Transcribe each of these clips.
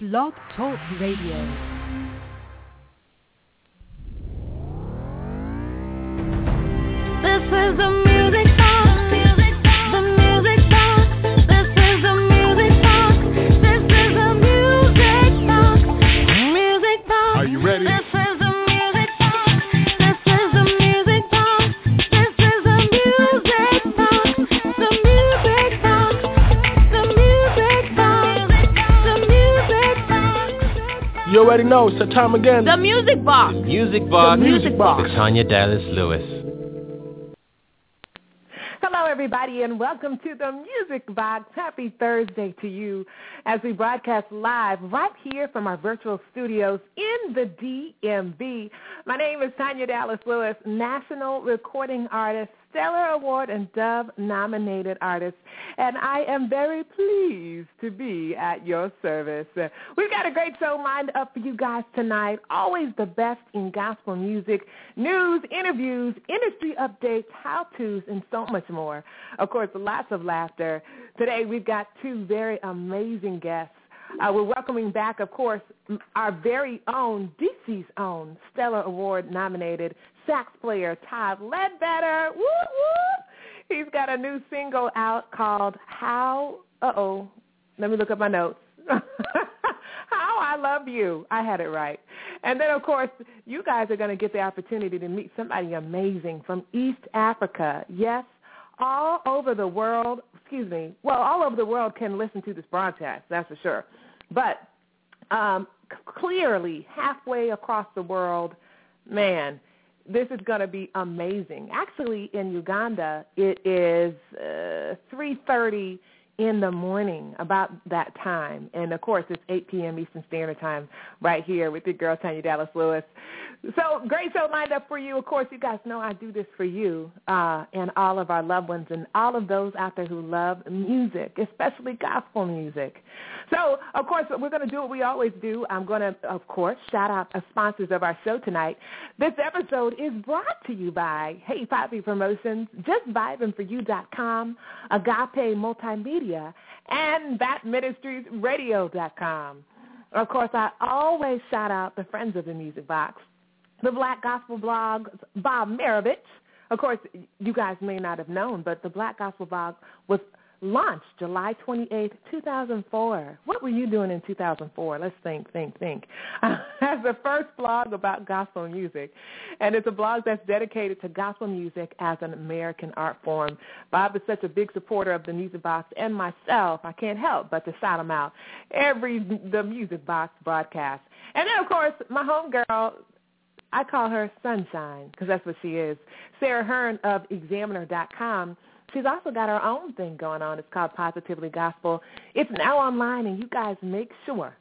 Blog Talk Radio. This is the already know, it's the time again. The music box. Music Box. The Music Box. With Tanya Dallas Lewis. Hello, everybody, and welcome to the Music Box. Happy Thursday to you as we broadcast live right here from our virtual studios in the DMV. My name is Tanya Dallas Lewis, National Recording Artist, Stellar Award and Dove nominated artist, and I am very pleased to be at your service. We've got a great show lined up for you guys tonight. Always the best in gospel music, news, interviews, industry updates, how-tos, and so much more. Of course, lots of laughter. Today we've got two very amazing guests. Uh, we're welcoming back, of course, our very own, DC's own, Stellar Award nominated sax player Todd Ledbetter. Woo woo! He's got a new single out called How, uh-oh, let me look up my notes. How I Love You. I had it right. And then, of course, you guys are going to get the opportunity to meet somebody amazing from East Africa. Yes, all over the world, excuse me, well, all over the world can listen to this broadcast, that's for sure. But um, clearly, halfway across the world, man, this is going to be amazing. Actually, in Uganda, it is uh, 3.30 in the morning, about that time. And, of course, it's 8 p.m. Eastern Standard Time right here with your girl, Tanya Dallas Lewis. So great show lined up for you. Of course, you guys know I do this for you uh, and all of our loved ones and all of those out there who love music, especially gospel music. So, of course, we're going to do what we always do. I'm going to, of course, shout out the sponsors of our show tonight. This episode is brought to you by Hey Poppy Promotions, JustVibingForYou.com, Agape Multimedia, and ThatMinistriesRadio.com. Of course, I always shout out the friends of the Music Box, the Black Gospel Blog, Bob Marovich. Of course, you guys may not have known, but the Black Gospel Blog was launched July 28th, 2004. What were you doing in 2004? Let's think, think, think. As the first blog about gospel music, and it's a blog that's dedicated to gospel music as an American art form. Bob is such a big supporter of the Music Box and myself. I can't help but to shout him out every the Music Box broadcast. And then, of course, my homegirl, I call her Sunshine because that's what she is. Sarah Hearn of Examiner.com. She's also got her own thing going on. It's called Positively Gospel. It's now online, and you guys make sure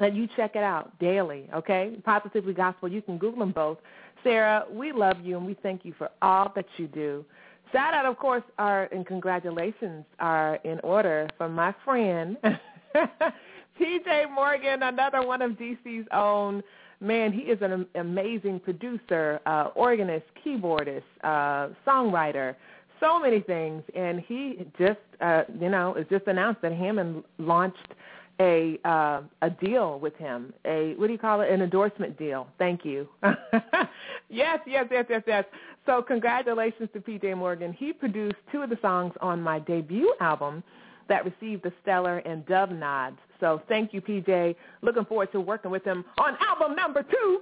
that you check it out daily, okay? Positively Gospel. You can Google them both. Sarah, we love you, and we thank you for all that you do. Shout out, of course, are and congratulations are in order from my friend TJ Morgan, another one of DC's own. Man, he is an amazing producer, uh, organist, keyboardist, uh, songwriter, so many things. And he just, uh, you know, it's just announced that Hammond launched a uh, a deal with him. A what do you call it? An endorsement deal. Thank you. yes, yes, yes, yes, yes. So congratulations to PJ Morgan. He produced two of the songs on my debut album that received the Stellar and Dove nods. So thank you, PJ. Looking forward to working with him on album number two.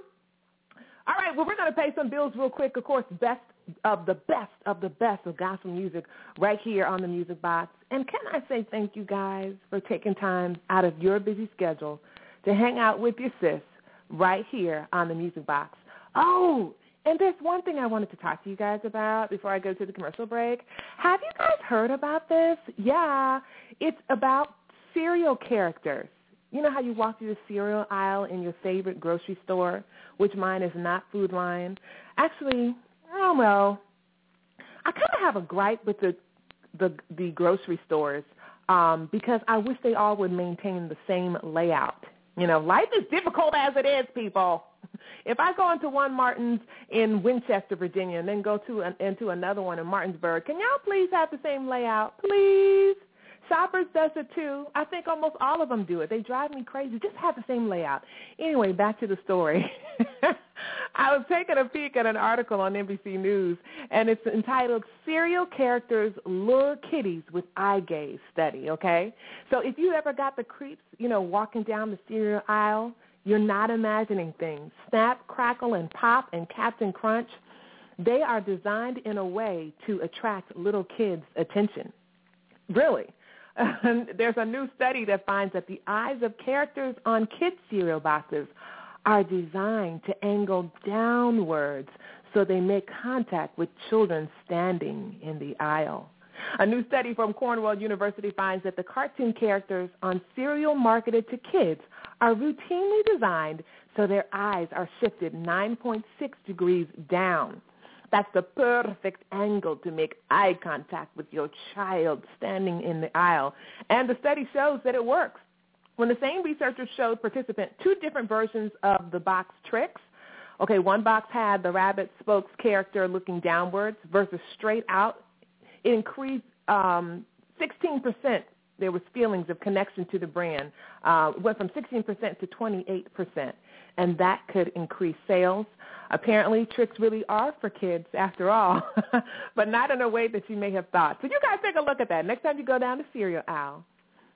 All right, well, we're going to pay some bills real quick. Of course, best of the best of the best of gospel music right here on the Music Box. And can I say thank you guys for taking time out of your busy schedule to hang out with your sis right here on the Music Box. Oh, and there's one thing I wanted to talk to you guys about before I go to the commercial break. Have you guys heard about this? Yeah, it's about cereal characters. You know how you walk through the cereal aisle in your favorite grocery store, which mine is not Food Lion. Actually, oh well, I kind of have a gripe with the the the grocery stores um, because I wish they all would maintain the same layout. You know, life is difficult as it is, people. If I go into one Martin's in Winchester, Virginia, and then go to an, into another one in Martinsburg, can y'all please have the same layout, please? Shoppers does it too. I think almost all of them do it. They drive me crazy. Just have the same layout. Anyway, back to the story. I was taking a peek at an article on NBC News, and it's entitled "Cereal Characters Lure Kitties with Eye Gaze Study." Okay, so if you ever got the creeps, you know, walking down the cereal aisle, you're not imagining things. Snap, Crackle, and Pop and Captain Crunch, they are designed in a way to attract little kids' attention. Really. Um, there's a new study that finds that the eyes of characters on kids' cereal boxes are designed to angle downwards so they make contact with children standing in the aisle. A new study from Cornell University finds that the cartoon characters on cereal marketed to kids are routinely designed so their eyes are shifted 9.6 degrees down. That's the perfect angle to make eye contact with your child standing in the aisle. And the study shows that it works. When the same researchers showed participants two different versions of the box Trix, okay, one box had the rabbit spokes character looking downwards versus straight out, it increased um, 16% there was feelings of connection to the brand. Uh, went from 16% to 28%, and that could increase sales. Apparently, tricks really are for kids after all, but not in a way that you may have thought. So you guys take a look at that. Next time you go down the cereal aisle,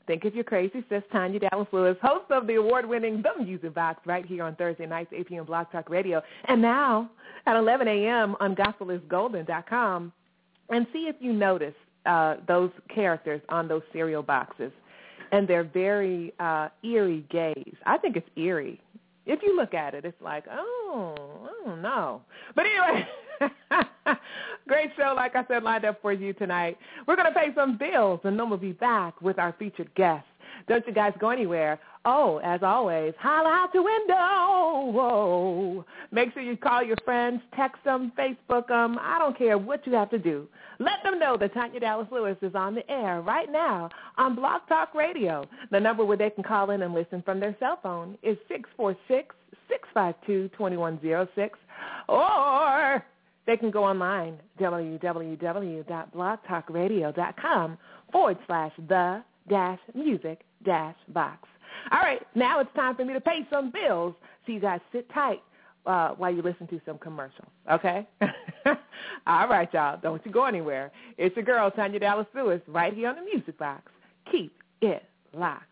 think of your crazy sis, Tanya Dallas Lewis, host of the award-winning The Music Box right here on Thursday nights, 8 p.m. Blog Talk Radio. And now at 11 a.m. on GospelIsGolden.com. And see if you notice uh, those characters on those cereal boxes and their very uh, eerie gaze. I think it's eerie if you look at it, it's like, oh, oh I don't know. But anyway, great show, like I said, lined up for you tonight. We're going to pay some bills, and then we'll be back with our featured guest. Don't you guys go anywhere. Oh, as always, holla out the window. Whoa. Make sure you call your friends, text them, Facebook them. I don't care what you have to do. Let them know that Tanya Dallas Lewis is on the air right now on Blog Talk Radio. The number where they can call in and listen from their cell phone is 646-652-2106. Or they can go online, www.blogtalkradio.com forward slash the dash music dash box. All right, now it's time for me to pay some bills. So you guys sit tight uh, while you listen to some commercials, okay? All right, y'all. Don't you go anywhere. It's your girl, Tanya Dallas Lewis, right here on the Music Box. Keep it locked.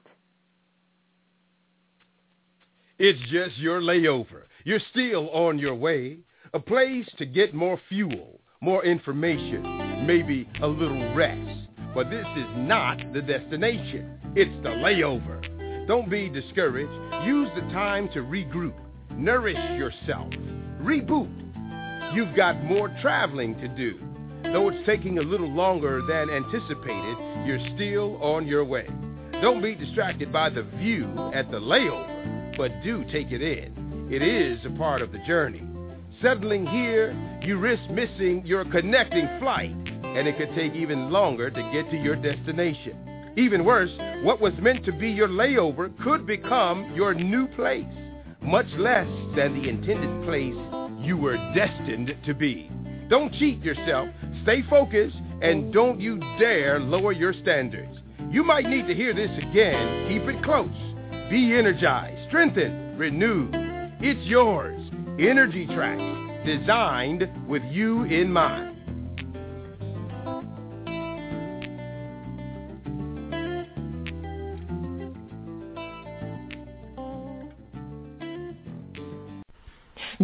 It's just your layover. You're still on your way. A place to get more fuel, more information, maybe a little rest. But this is not the destination. It's the layover. Don't be discouraged. Use the time to regroup, nourish yourself, reboot. You've got more traveling to do. Though it's taking a little longer than anticipated, you're still on your way. Don't be distracted by the view at the layover, but do take it in. It is a part of the journey. Settling here, you risk missing your connecting flight, and it could take even longer to get to your destination. Even worse, what was meant to be your layover could become your new place, much less than the intended place you were destined to be. Don't cheat yourself. Stay focused and don't you dare lower your standards. You might need to hear this again. Keep it close. Be energized, strengthened, renewed. It's yours. Energy Tracks, designed with you in mind.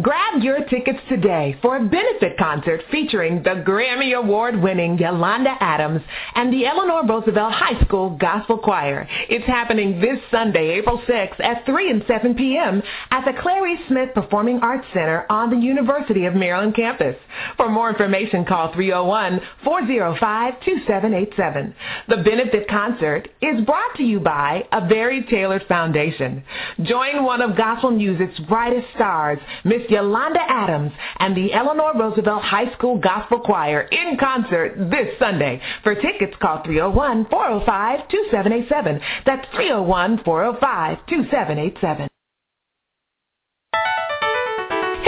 Grab your tickets today for a benefit concert featuring the Grammy Award-winning Yolanda Adams and the Eleanor Roosevelt High School Gospel Choir. It's happening this Sunday, April 6th at 3 and 7 p.m. at the Clarice Smith Performing Arts Center on the University of Maryland campus. For more information, call 301-405-2787. The benefit concert is brought to you by a very tailored foundation. Join one of gospel music's brightest stars, Miss Yolanda Adams and the Eleanor Roosevelt High School Gospel Choir in concert this Sunday. For tickets, call 301-405-2787. That's 301-405-2787.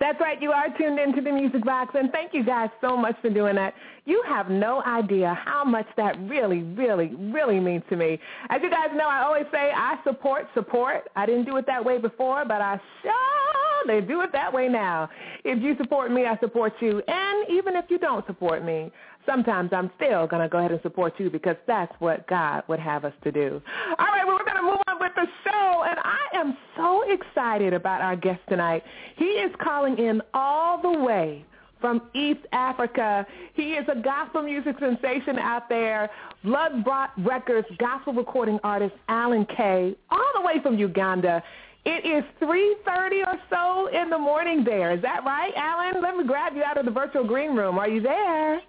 That's right. You are tuned into the Music Box, and thank you guys so much for doing that. You have no idea how much that really, really, really means to me. As you guys know, I always say I support support. I didn't do it that way before, but I sure they do it that way now. If you support me, I support you. And even if you don't support me, sometimes I'm still going to go ahead and support you because that's what God would have us to do. All right, well, we're going to move on with the show, and am so excited about our guest tonight. He is calling in all the way from East Africa. He is a gospel music sensation out there, Blood Bought Records gospel recording artist Allan K, all the way from Uganda. It is 3.30 or so in the morning there. Is that right, Allan? Let me grab you out of the virtual green room. Are you there?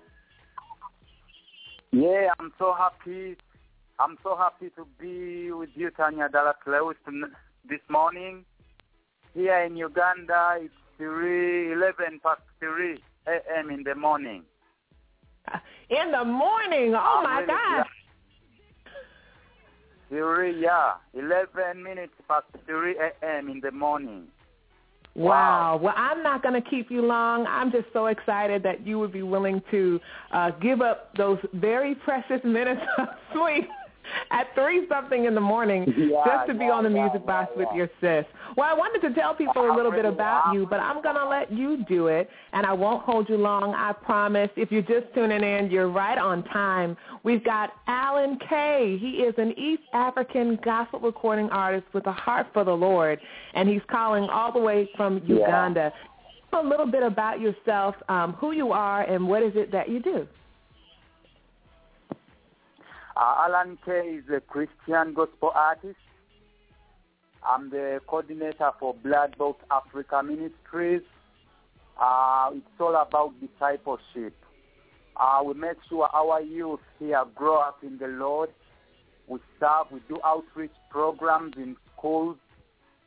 Yeah, I'm so happy. I'm so happy to be with you, Tanya this morning. Here in Uganda, it's 3, 11 past 3 a.m. in the morning. In the morning. Oh, my really gosh. Three, yeah, 11 minutes past 3 a.m. in the morning. Wow. Well, I'm not going to keep you long. I'm just so excited that you would be willing to uh, give up those very precious minutes of sleep at three something in the morning Yeah, just to be yeah, on the yeah, music box with your sis. Well, I wanted to tell people a little bit about you, but I'm going to let you do it, and I won't hold you long. I promise. If you're just tuning in, you're right on time. We've got Allan K. He is an East African gospel recording artist with a heart for the Lord, and he's calling all the way from. Uganda. Tell A little bit about yourself, um, who you are, and what is it that you do. Uh, Allan K is a Christian gospel artist. I'm the coordinator for Blood Bought Africa Ministries. Uh, it's all about discipleship. Uh, we make sure our youth here grow up in the Lord. We serve, we do outreach programs in schools,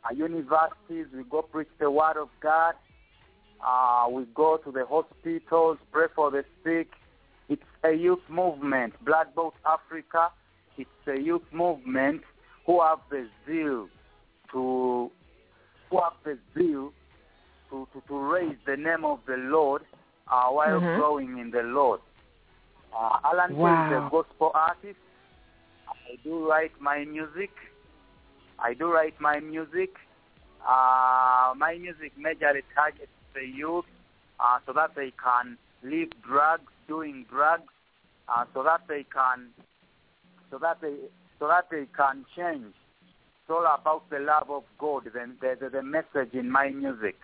uh, universities. We go preach the word of God. Uh, we go to the hospitals, pray for the sick. It's a youth movement, Blood Bought Africa. It's a youth movement who have the zeal to who have the zeal to, to, to raise the name of the Lord uh, while Mhm. growing in the Lord. Uh, Allan K is a gospel artist. I do write my music. I do write my music. Uh, my music majorly targets the youth uh, so that they can leave drugs, doing drugs, uh, so that they can, so that they, so that they can change. It's all about the love of God, the, the, the, the message in my music.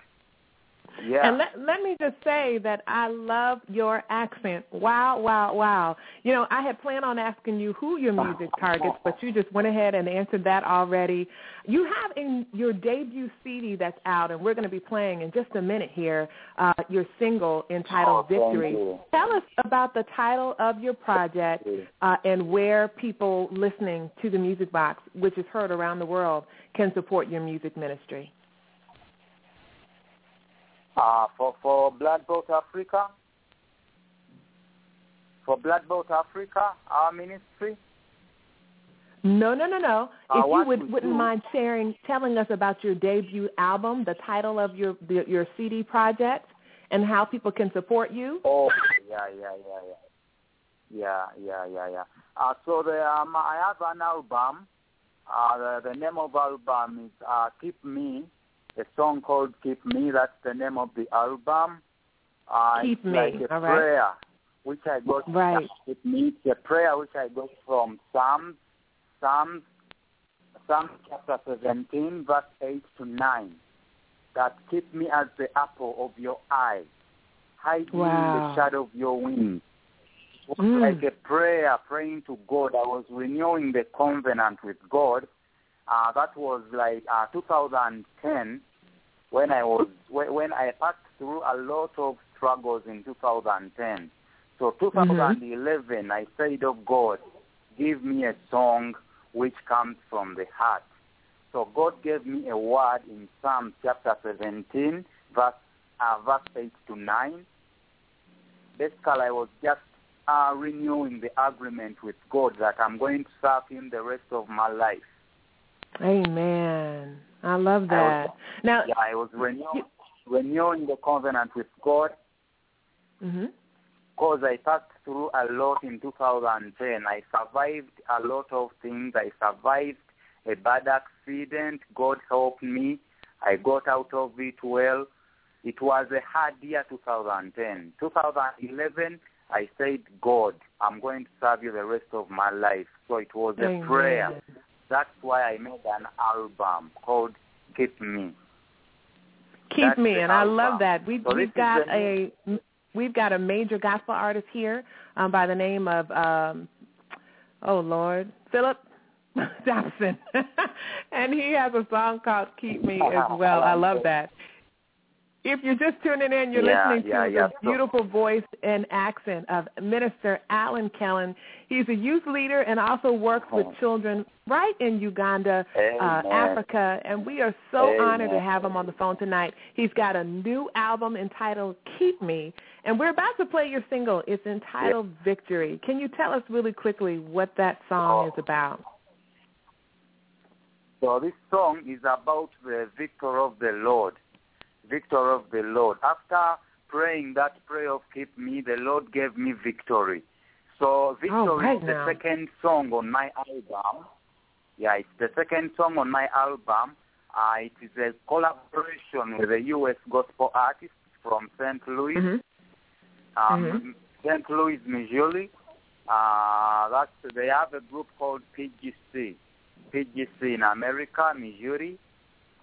Yeah. And let, let me just say that I love your accent. Wow, wow, wow. You know, I had planned on asking you who your music targets, but you just went ahead and answered that already. You have in your debut CD that's out, and we're going to be playing in just a minute here, uh, your single entitled Oh, Victory. Tell us about the title of your project uh, and where people listening to the Music Box, which is heard around the world, can support your music ministry uh, for, for Blood Bought Africa, for Blood Bought Africa, our ministry. No, no, no, no. Uh, if you would, wouldn't do. mind sharing, telling us about your debut album, the title of your the, your CD project, and how people can support you. Oh, yeah, yeah, yeah, yeah. Yeah, yeah, yeah, yeah. Uh, so the, um, I have an album. Uh, the, the name of album is uh, Keep Me a song called "Keep Me." That's the name of the album. Uh, Keep it's Me, like a all right. prayer, which I got. Right. Keep Me. It's a prayer which I got from Psalms, Psalms, Psalms chapter 17, verse 8 to 9. That keep me as the apple of your eye. Hide me in the shadow of your wings. was Mm. like a prayer, praying to God. I was renewing the covenant with God. Uh, that was like uh, 2010 when I was when I passed through a lot of struggles in 2010. So 2011, I said, "Oh God, give me a song which comes from the heart." So God gave me a word in Psalm chapter 17, verse uh, verse 8 to 9. Basically, I was just uh, renewing the agreement with God that I'm going to serve Him the rest of my life. Amen. I love I that. was, Now, yeah, I was renewing, renewing the covenant with God hmm because I passed through a lot in 2010. I survived a lot of things. I survived a bad accident. God helped me. I got out of it well. It was a hard year, 2010. 2011, I said, God, I'm going to serve you the rest of my life. So it was a Amen. prayer. That's why I made an album called Keep Me. Keep That's me, and I love that. We, so we've got a we've got a major gospel artist here um, by the name of um, oh Lord Philip Dobson, and he has a song called "Keep Me" as well. I love that. If you're just tuning in, you're Yeah, listening yeah, to yeah. the beautiful voice and accent of Minister Allan Kellan. He's a youth leader and also works with children right in Uganda, uh, Africa, and we are so Amen. honored to have him on the phone tonight. He's got a new album entitled Keep Me, and we're about to play your single. It's entitled Victory. Can you tell us really quickly what that song Oh. is about? So this song is about the victor of the Lord. Victor of the Lord. After praying that prayer of keep me, the Lord gave me victory. So victory right is the now. second song on my album. Yeah, it's the second song on my album. Uh, it is a collaboration with a U.S. gospel artist from St. Louis. Mhm. Um, St. Louis, Missouri. Uh, that's, they have a group called PGC. PGC in America, Missouri.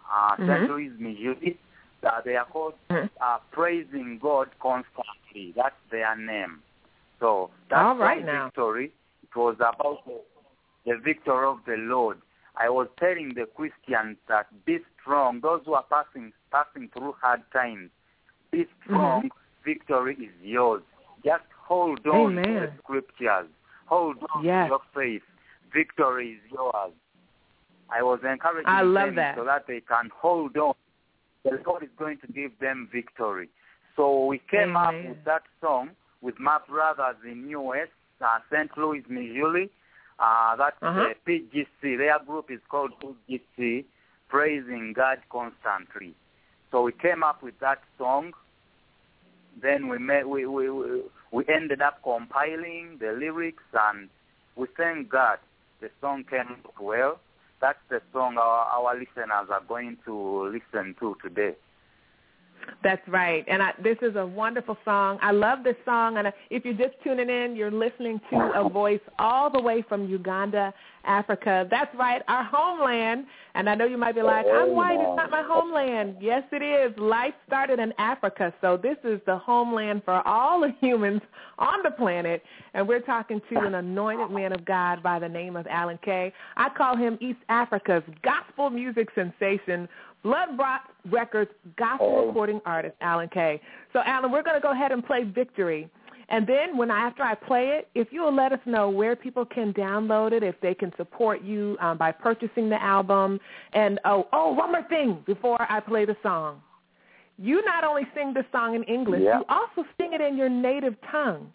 Uh, Mhm. St. Louis, Missouri. Uh, they are called Mhm. uh, Praising God Constantly. That's their name. So that's All right now. victory. It was about the, the victor of the Lord. I was telling the Christians that be strong. Those who are passing passing through hard times, be strong. Victory is yours. Just hold on to the scriptures. Hold on Yes. to your faith. Victory is yours. I was encouraging I them that. so that they can hold on. The Lord is going to give them victory. So we came up with that song with my brothers in US, uh, St. Louis, Missouri. Uh, that's Uh-huh. uh, PGC. Their group is called PGC, Praising God Constantly. So we came up with that song. Then we made, we, we, we ended up compiling the lyrics and we thank God the song came out well. That's the song our, our listeners are going to listen to today. That's right. And I, this is a wonderful song. I love this song. And if you're just tuning in, you're listening to a voice all the way from Uganda, Africa. That's right, our homeland. And I know you might be like, I'm oh, white. It's not my homeland. Yes, it is. Life started in Africa. So this is the homeland for all the humans on the planet. And we're talking to an anointed man of God by the name of Allan K. I call him East Africa's gospel music sensation Blood Bought Records gospel recording artist, Allan K. So, Allan, we're going to go ahead and play Victory. And then when I, after I play it, if you'll let us know where people can download it, if they can support you um, by purchasing the album. And, oh, oh, one more thing before I play the song. You not only sing the song in English, Yeah. you also sing it in your native tongue.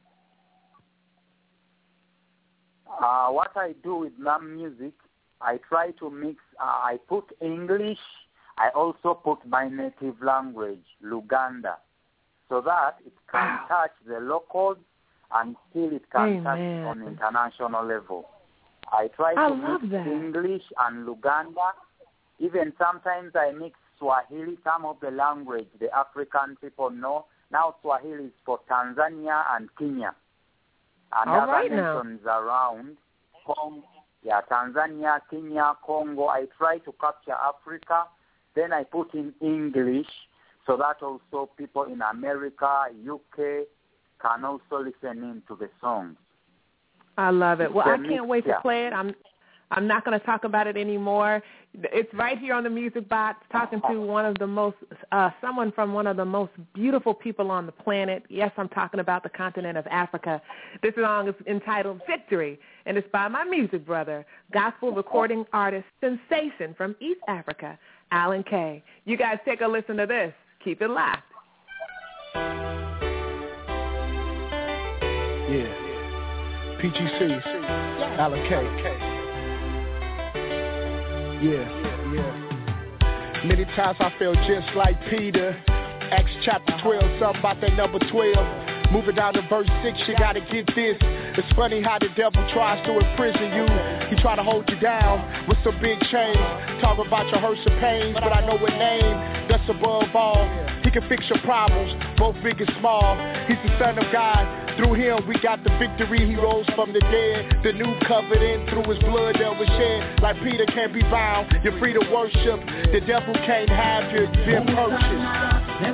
Uh, what I do with my music, I try to mix, uh, I put English, I also put my native language, Luganda, so that it can Wow. touch the locals and still it can Amen. touch on international level. I try I to mix that. English and Luganda. Even sometimes I mix Swahili, some of the language the African people know. Now Swahili is for Tanzania and Kenya. And All other right now. nations around, Congo, yeah, Tanzania, Kenya, Congo. I try to capture Africa. Then I put in English so that also people in America, UK can also listen in to the songs. I love it. Well, I can't wait to play it. I'm I'm not going to talk about it anymore. It's right here on the music box, talking to one of the most, uh, someone from one of the most beautiful people on the planet. Yes, I'm talking about the continent of Africa. This song is entitled Victory, and it's by my music brother, gospel recording artist sensation from East Africa, Allan K. You guys take a listen to this. Keep it locked. Yeah. PGC. Allan K. Yeah, yeah. Many times I felt just like Peter. Acts chapter 12, something about that number 12. Moving down to verse 6, you gotta get this. It's funny how the devil tries to imprison you. He try to hold you down with some big chains. Talk about your hurts and pains, but I know a name that's above all. He can fix your problems, both big and small. He's the Son of God. Through him we got the victory. He rose from the dead. The new covenant through his blood that was shed. Like Peter can't be bound. You're free to worship. The devil can't have you. Been purchased.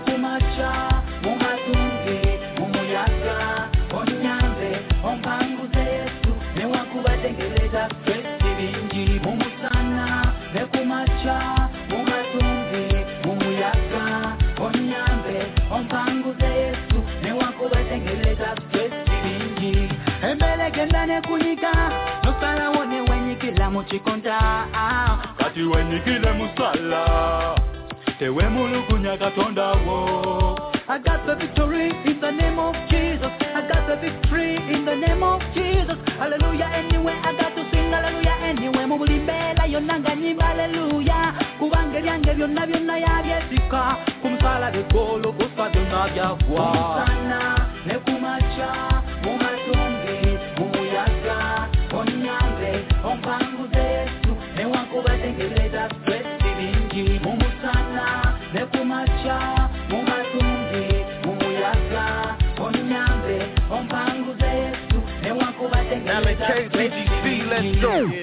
Muchikonda ah. kati wenyikile musala tewe mulugunya katonda wo I got the victory in the name of Jesus. I got the victory in the name of Jesus. Hallelujah. Anyway, I got to sing hallelujah. Anyway, mubulimbela yonna nga nyimba hallelujah. Kubanga ebyange byonna byonna yabyesika. Kumusala begolo kosa byonna byagwa. Kumusana ne kumacha let's go.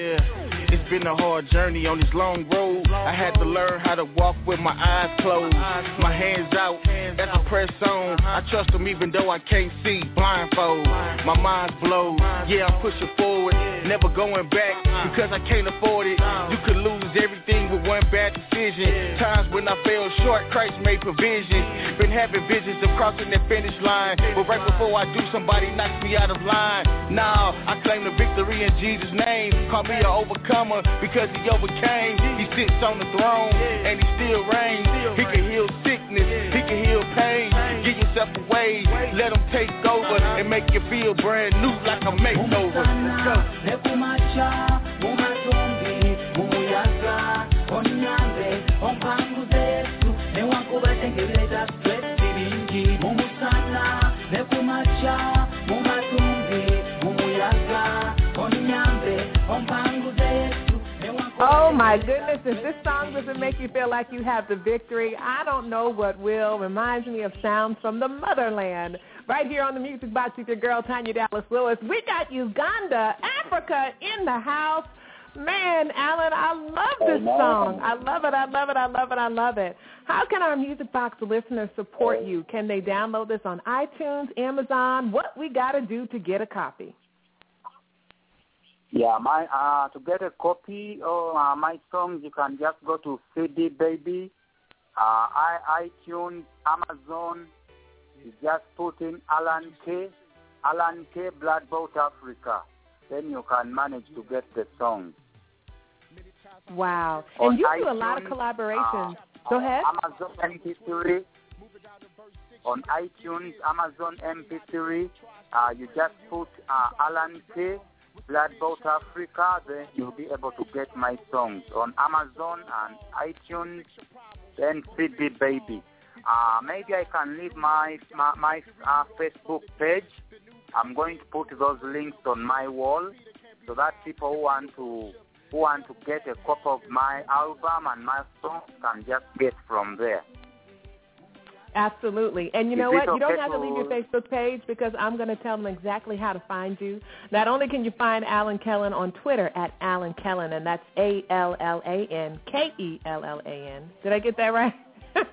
Been a hard journey on this long road. I had to learn how to walk with my eyes closed, my hands out as I press on. I trust him even though I can't see, blindfold. My mind's blown. Yeah, I'm pushing forward, never going back because I can't afford it. You could lose everything with one bad decision. Times when I fell short, Christ made provision. Been having visions of crossing that finish line, but right before I do, somebody knocks me out of line. Now I claim the victory in Jesus' name. Call me an overcomer because he overcame. He sits on the throne and he still reigns. He can heal sickness, he can heal pain. Give yourself away, let him take over and make you feel brand new like a makeover. My goodness, if this song doesn't make you feel like you have the victory, I don't know what will. Reminds me of sounds from the motherland. Right here on the Music Box with your girl Tanya Dallas Lewis. We got Uganda, Africa in the house. Man, Allan, I love this song. I love it, I love it, I love it, I love it. How can our Music Box listeners support you? Can they download this on iTunes, Amazon? What we got to do to get a copy? Yeah, my uh, to get a copy of uh, my songs, you can just go to CD Baby, uh, I, iTunes, Amazon. You just put in Allan K, Allan K, Blood Bought Africa. Then you can manage to get the songs. Wow. On And you do a lot of collaborations. uh, Go ahead. Amazon MP3. On iTunes, Amazon MP3, uh, you just put uh, Allan K, Blood Bought Africa, then you'll be able to get my songs on Amazon and iTunes, then CD Baby. Uh, maybe I can leave my my, my uh, Facebook page. I'm going to put those links on my wall so that people who want to who want to get a copy of my album and my songs can just get from there. Absolutely. And you know what? You don't have to leave your Facebook page because I'm going to tell them exactly how to find you. Not only can you find Allan Kellan on Twitter at Allan Kellan, and that's A-L-L-A-N, K-E-L-L-A-N. Did I get that right?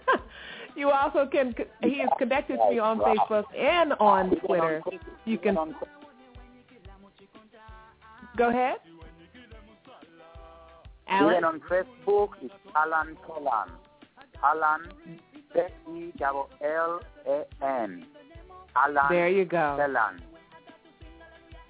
You also can. He is connected to me on Facebook and on Twitter. You can go ahead. Even Allan. on Facebook, it's Allan Kellan. Allan, K-E-L-L-A-N. Allan There you go. Kellan.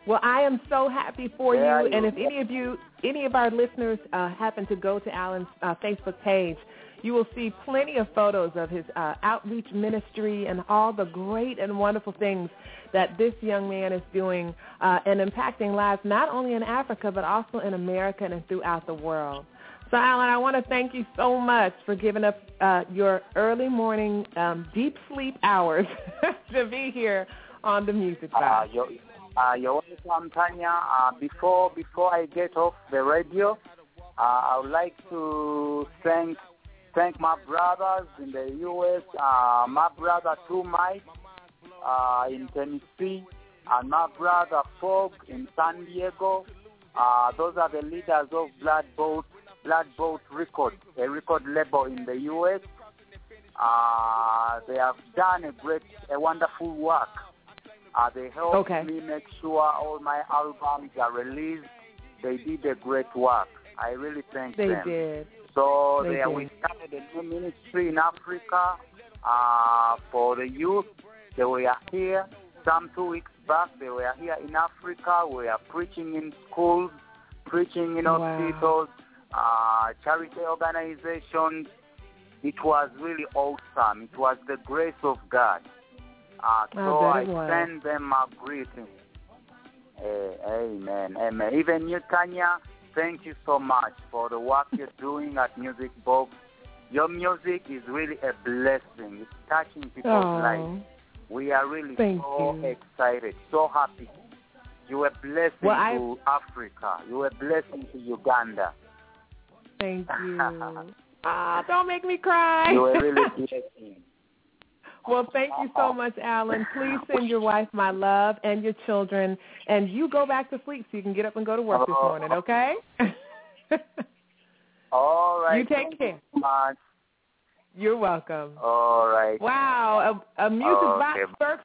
Well, I am so happy for There you. you And if any of you, any of our listeners uh, happen to go to Allan's uh, Facebook page, you will see plenty of photos of his uh, outreach ministry and all the great and wonderful things that this young man is doing uh, and impacting lives not only in Africa but also in America and throughout the world. So, Allan, I want to thank you so much for giving up uh, your early morning um, deep sleep hours to be here on the Music Uh, you're, uh, you're welcome, Tanya. Uh, before before I get off the radio, uh, I would like to thank thank my brothers in the U.S. Uh, my brother Two Mike uh, in Tennessee, and my brother Fog in San Diego. Uh, those are the leaders of Blood Bought Blood Bought Records, a record label in the U.S. Uh, they have done a great, a wonderful work. Uh, they helped Okay. me make sure all my albums are released. They did a great work. I really thank They them. did. So They they, did. we started a new ministry in Africa uh, for the youth. They were here some two weeks back. They were here in Africa. We are preaching in schools, preaching in Wow. hospitals, uh, charity organizations. It was really awesome. It was the grace of God. Uh, so I send them a greeting. Eh, amen. Amen. Even you, Tanya, thank you so much for the work you're doing at Music Box. Your music is really a blessing. It's touching people's Oh. lives. We are really Thank so you. excited, so happy. You are a blessing Well, I- to Africa. You are a blessing to Uganda. Thank you. Ah, don't make me cry. You are really a blessing. well, thank you so much, Allan. Please send your wife my love and your children, and you go back to sleep so you can get up and go to work this morning. Okay? All right. You take care. You You're welcome. All right. Wow, a, a music box Okay. first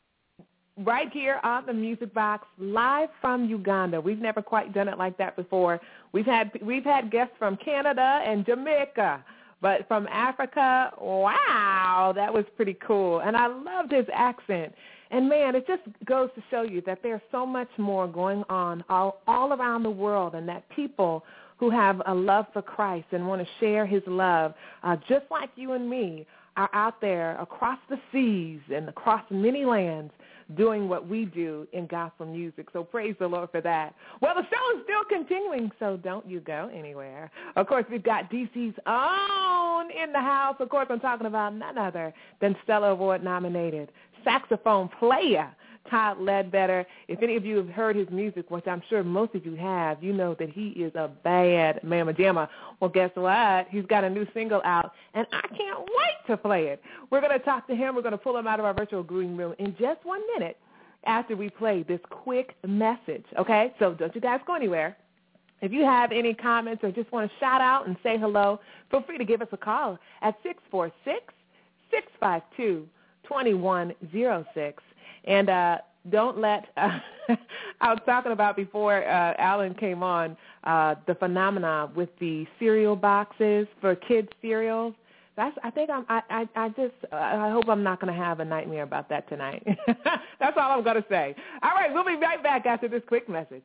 right here on the music box live from Uganda. We've never quite done it like that before. We've had we've had guests from Canada and Jamaica, but from Africa, wow, that was pretty cool. And I loved his accent. And man, it just goes to show you that there's so much more going on all, all around the world and that people who have a love for Christ and want to share his love, uh, just like you and me, are out there across the seas and across many lands doing what we do in gospel music. So praise the Lord for that. Well, the show is still continuing, so don't you go anywhere. Of course, we've got DC's own in the house. Of course, I'm talking about none other than Stellar Award nominated saxophone player Todd Ledbetter. If any of you have heard his music, which I'm sure most of you have, you know that he is a bad mamma jamma. Well, guess what? He's got a new single out, and I can't wait to play it. We're going to talk to him. We're going to pull him out of our virtual green room in just one minute after we play this quick message, okay? So don't you guys go anywhere. If you have any comments or just want to shout out and say hello, feel free to give us a call at 646-652-2106. And uh, don't let, uh, I was talking about before uh, Allan came on, uh, the phenomena with the cereal boxes for kids' cereals. That's. I think I'm. I. I, I just. Uh, I hope I'm not going to have a nightmare about that tonight. That's all I'm going to say. All right, we'll be right back after this quick message.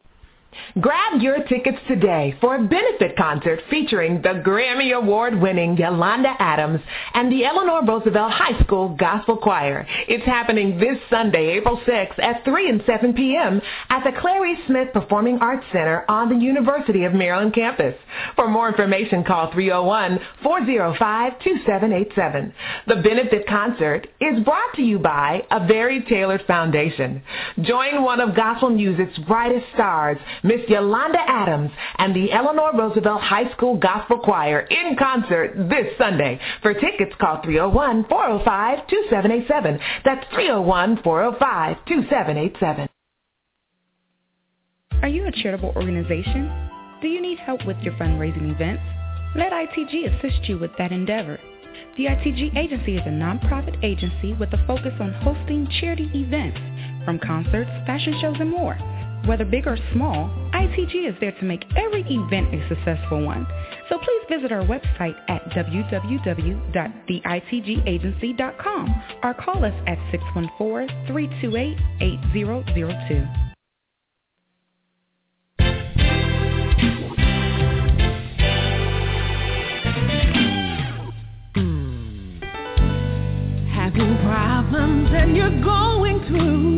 Grab your tickets today for a benefit concert featuring the Grammy Award-winning Yolanda Adams and the Eleanor Roosevelt High School Gospel Choir. It's happening this Sunday, April 6th at 3 and 7 p.m. at the Clarice Smith Performing Arts Center on the University of Maryland campus. For more information, call 301-405-2787. The benefit concert is brought to you by a very tailored foundation. Join one of gospel music's brightest stars, Miss Yolanda Adams and the Eleanor Roosevelt High School Gospel Choir in concert this Sunday. For tickets, call 301-405-2787. That's 301-405-2787. Are you a charitable organization? Do you need help with your fundraising events? Let ITG assist you with that endeavor. The ITG Agency is a nonprofit agency with a focus on hosting charity events, from concerts, fashion shows, and more. Whether big or small, ITG is there to make every event a successful one. So please visit our website at www.theitgagency.com or call us at 614-328-8002. Having problems and you're going through.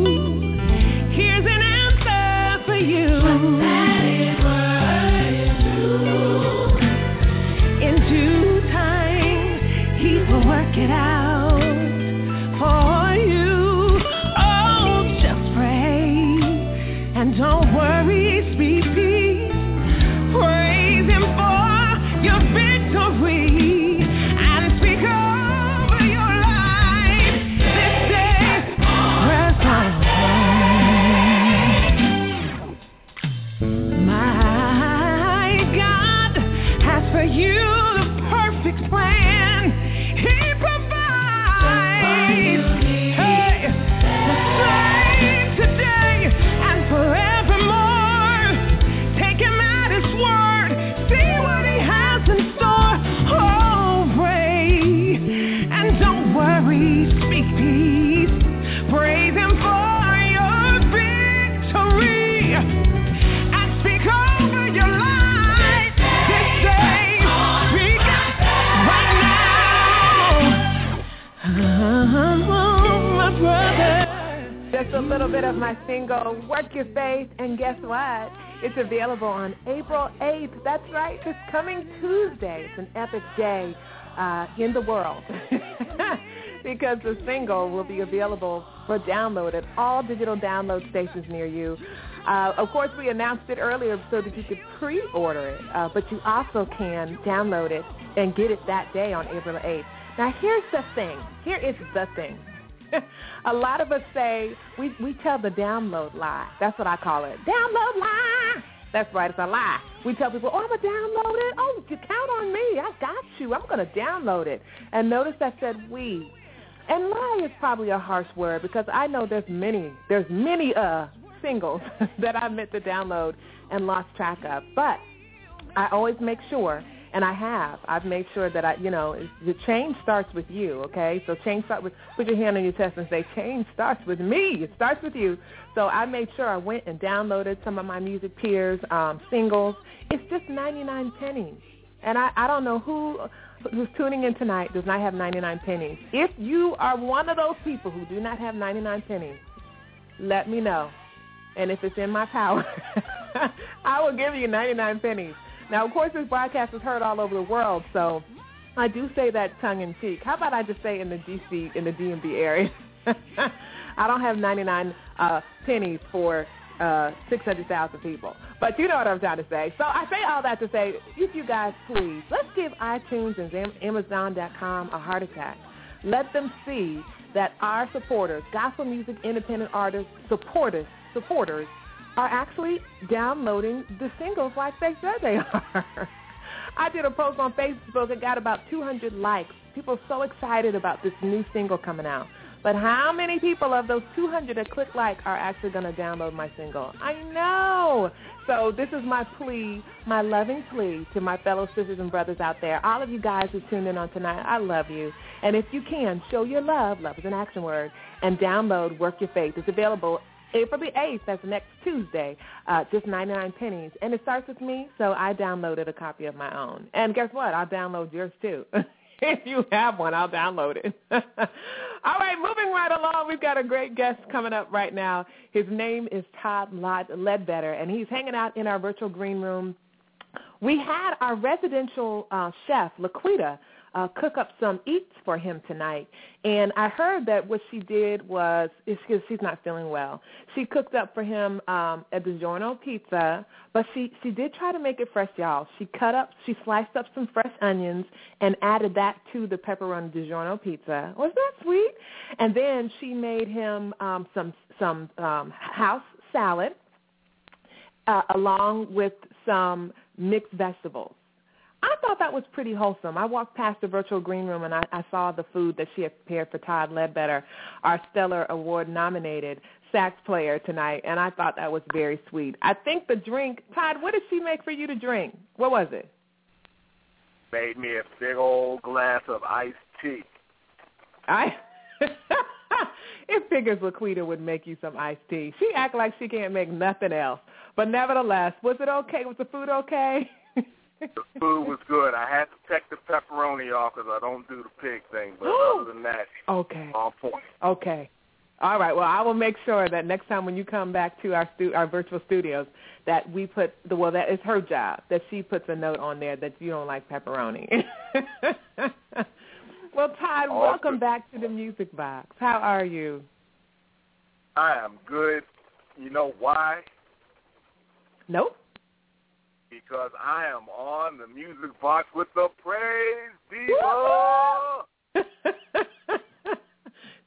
Little bit of my single, Work Your Faith, and guess what? It's available on April 8th. That's right, this coming Tuesday. It's an epic day uh, in the world because the single will be available for download at all digital download stations near you. Uh, of course, we announced it earlier so that you could pre-order it, uh, but you also can download it and get it that day on April 8th. Now, here's the thing. Here is the thing. A lot of us say we we tell the download lie. That's what I call it. Download lie. That's right, it's a lie. We tell people, oh, I'm going to download it. Oh, you count on me. I got you. I'm going to download it. And notice I said we. And lie is probably a harsh word because I know there's many, there's many uh, singles that I meant to download and lost track of. But I always make sure, and I have, I've made sure that I, you know, the change starts with you, okay? So change starts with, put your hand on your chest and say, change starts with me. It starts with you. So I made sure I went and downloaded some of my music peers' um, singles. It's just 99 pennies. And I, I don't know who who's tuning in tonight does not have 99 pennies. If you are one of those people who do not have 99 pennies, let me know. And if it's in my power, I will give you 99 pennies. Now, of course, this broadcast is heard all over the world, so I do say that tongue in cheek. How about I just say in the DC, in the DMV area? I don't have 99 uh, pennies for uh, 600,000 people. But you know what I'm trying to say. So I say all that to say, if you guys please, let's give iTunes and Am- Amazon.com a heart attack. Let them see that our supporters, gospel music independent artists, supporters, supporters, are actually downloading the singles like they said they are. I did a post on Facebook. It got about 200 likes. People are so excited about this new single coming out. But how many people of those 200 that click like are actually going to download my single? I know. So this is my plea, my loving plea to my fellow sisters and brothers out there. All of you guys who tuned in on tonight, I love you. And if you can, show your love. Love is an action word. And download Work Your Faith. It's available April the 8th, that's next Tuesday, uh, just 99 pennies. And it starts with me, so I downloaded a copy of my own. And guess what? I'll download yours too. if you have one, I'll download it. All right, moving right along, we've got a great guest coming up right now. His name is Todd Ledbetter, and he's hanging out in our virtual green room. We had our residential uh, chef, Laquita, uh, cook up some eats for him tonight. And I heard that what she did was, because she's not feeling well, she cooked up for him um, a DiGiorno pizza, but she, she did try to make it fresh, y'all. She cut up, she sliced up some fresh onions and added that to the pepperoni DiGiorno pizza. Wasn't that sweet? And then she made him um, some, some um, house salad uh, along with some mixed vegetables. I thought thought that was pretty wholesome. I walked past the virtual green room and I, I saw the food that she had prepared for Todd Ledbetter, our Stellar Award nominated sax player tonight, and I thought that was very sweet. I think the drink, Todd, what did she make for you to drink? What was it? Made me a big old glass of iced tea. I it figures Laquita would make you some iced tea. She act like she can't make nothing else. But nevertheless, was it okay? Was the food okay? the food was good. I had to take the pepperoni off because I don't do the pig thing. But other than that, okay, on point. Okay. All right. Well, I will make sure that next time when you come back to our stu- our virtual studios, that we put the well, that is her job. That she puts a note on there that you don't like pepperoni. well, Todd, Awesome. welcome back to the Music Box. How are you? I am good. You know why? Nope. Because I am on the music box with the praise diva.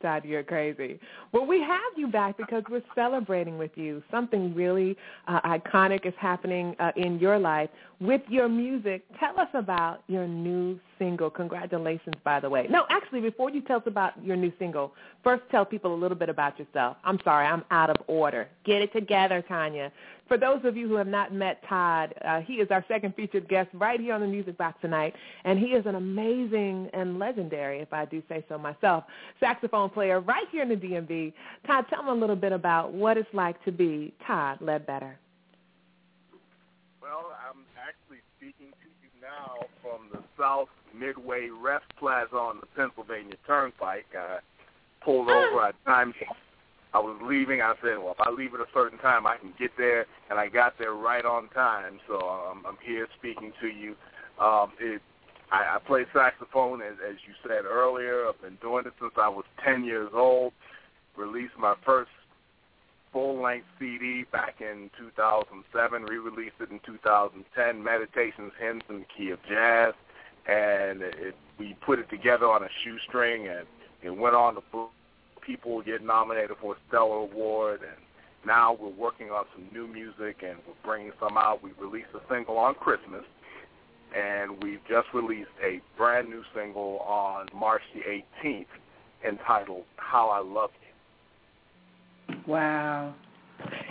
Todd, you're crazy. Well, we have you back because we're celebrating with you. Something really uh, iconic is happening uh, in your life with your music. Tell us about your new single. Congratulations, by the way. No, actually, before you tell us about your new single, first tell people a little bit about yourself. I'm sorry, I'm out of order. Get it together, Tanya. For those of you who have not met Todd, uh, he is our second featured guest right here on the Music Box tonight, and he is an amazing and legendary, if I do say so myself, saxophone player right here in the DMV. Todd, tell me a little bit about what it's like to be Todd Ledbetter. Well, I'm actually speaking to you now from the South Midway Rest Plaza on the Pennsylvania Turnpike. I pulled over at time. I was leaving. I said, well, if I leave at a certain time, I can get there, and I got there right on time. So um, I'm here speaking to you. Um, it, I, I play saxophone, as, as you said earlier. I've been doing it since I was 10 years old. Released my first full-length CD back in 2007. Re-released it in 2010. Meditations, Hymns in the Key of Jazz, and it, we put it together on a shoestring, and it went on to. People get nominated for a Stellar Award, and now we're working on some new music, and we're bringing some out. We released a single on Christmas, and we've just released a brand new single on March the 18th entitled "How I Love You." Wow.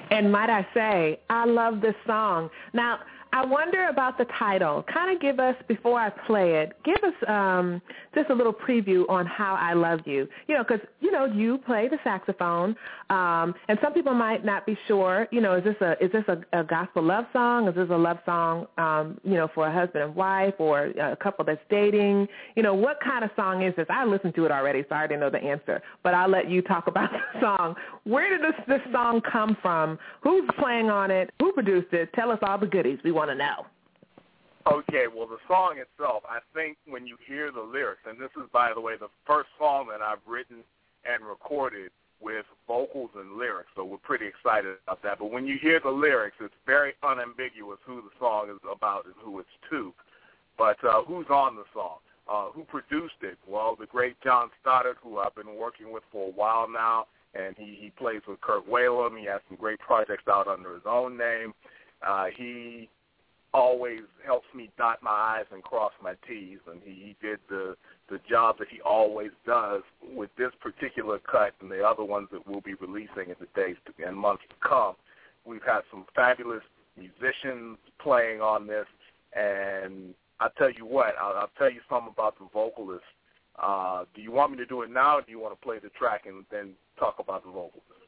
And might I say, I love this song. Now, I wonder about the title. Kind of give us, before I play it, give us um, just a little preview on How I Love You. You know, because, you know, you play the saxophone, um, and some people might not be sure, you know, is this a is this a, a gospel love song? Is this a love song, um, you know, for a husband and wife or a couple that's dating? You know, what kind of song is this? I listened to it already, so I already know the answer, but I'll let you talk about the song. Where did this, this song come from? Who's playing on it? Who produced it? Tell us all the goodies. We want to know. Okay, well, the song itself, I think when you hear the lyrics, and this is, by the way, the first song that I've written and recorded with vocals and lyrics, so we're pretty excited about that. But when you hear the lyrics, it's very unambiguous who the song is about and who it's to. But uh, who's on the song? Uh, who produced it? Well, the great John Stoddard, who I've been working with for a while now, and he, he plays with Kirk Whalum. He has some great projects out under his own name. Uh, he always helps me dot my I's and cross my T's, and he, he did the the job that he always does with this particular cut and the other ones that we'll be releasing in the days to, and months to come. We've had some fabulous musicians playing on this, and I'll tell you what, I'll, I'll tell you something about the vocalist. Uh, do you want me to do it now, or do you want to play the track and then talk about the vocalist?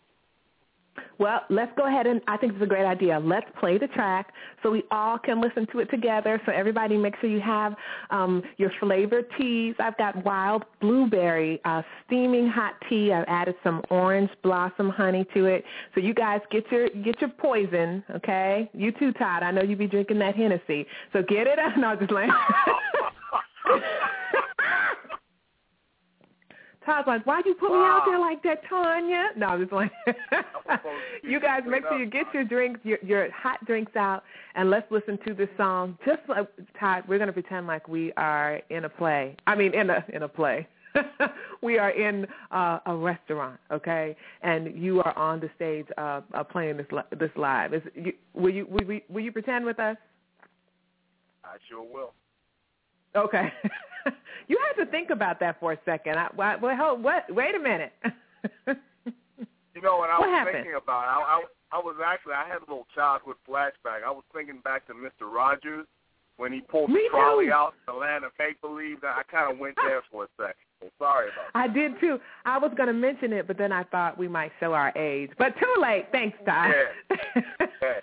Well, let's go ahead and I think it's a great idea. Let's play the track so we all can listen to it together. So everybody make sure you have um, your flavored teas. I've got wild blueberry, uh, steaming hot tea. I've added some orange blossom honey to it. So you guys get your get your poison, okay? You too, Todd. I know you be drinking that Hennessy. So get it. No, just like. Todd's like, why'd you put me out there like that, Tanya? No, I'm just like, you guys make sure you get your drinks, your, your hot drinks out, and let's listen to this song. Just like Todd, we're gonna pretend like we are in a play. I mean, in a in a play. we are in uh, a restaurant, okay, and you are on the stage uh, uh, playing this li- this live. Is, you, will you will, you will you pretend with us? I sure will. Okay. you had to think about that for a second. I, why, well, hold, what? Wait a minute. You know what I What was happened? thinking about? I, I I was actually I had a little childhood flashback. I was thinking back to Mister Rogers when he pulled Me the trolley too. out in the land of make believe. That I kind of went there for a second. So sorry about I did too. I was going to mention it, but then I thought we might show our age. But too late. Thanks, Ty. that. well,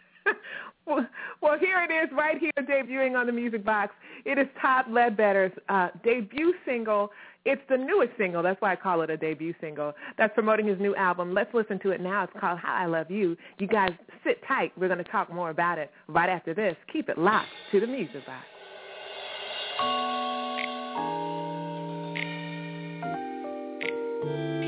well, here it is right here debuting on the Music Box. It is Todd Ledbetter's uh, debut single. It's the newest single. That's why I call it a debut single. That's promoting his new album. Let's listen to it now. It's called How I Love You. You guys sit tight. We're going to talk more about it right after this. Keep it locked to the Music Box. Oh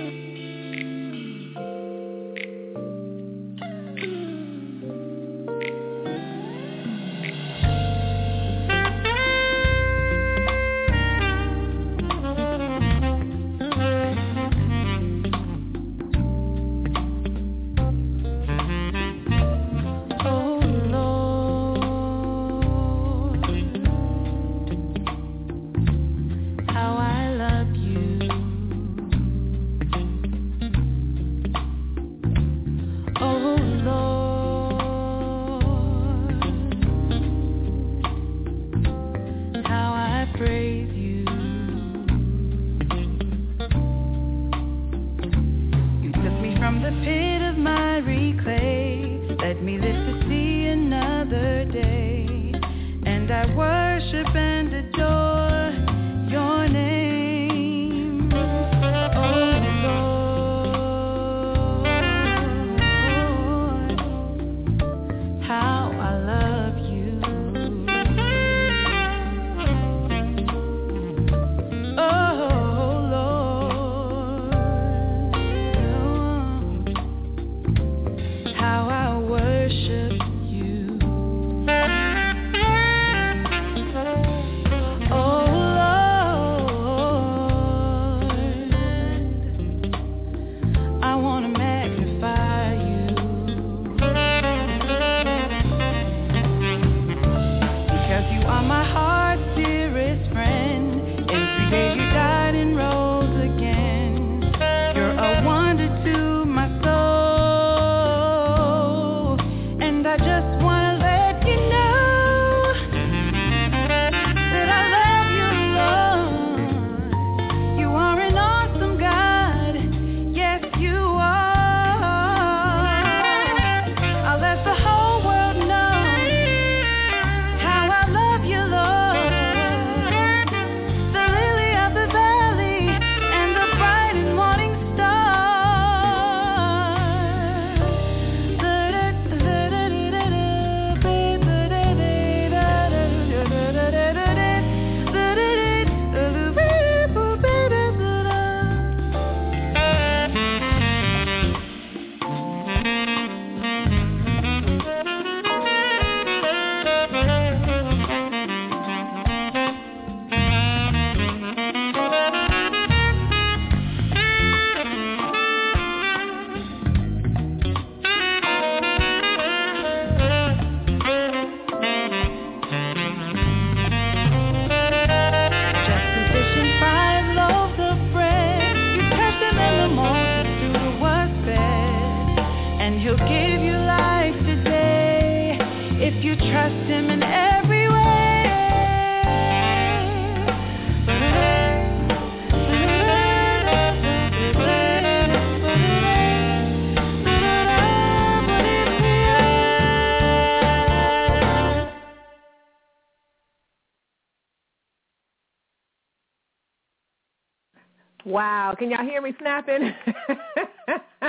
Can y'all hear me snapping?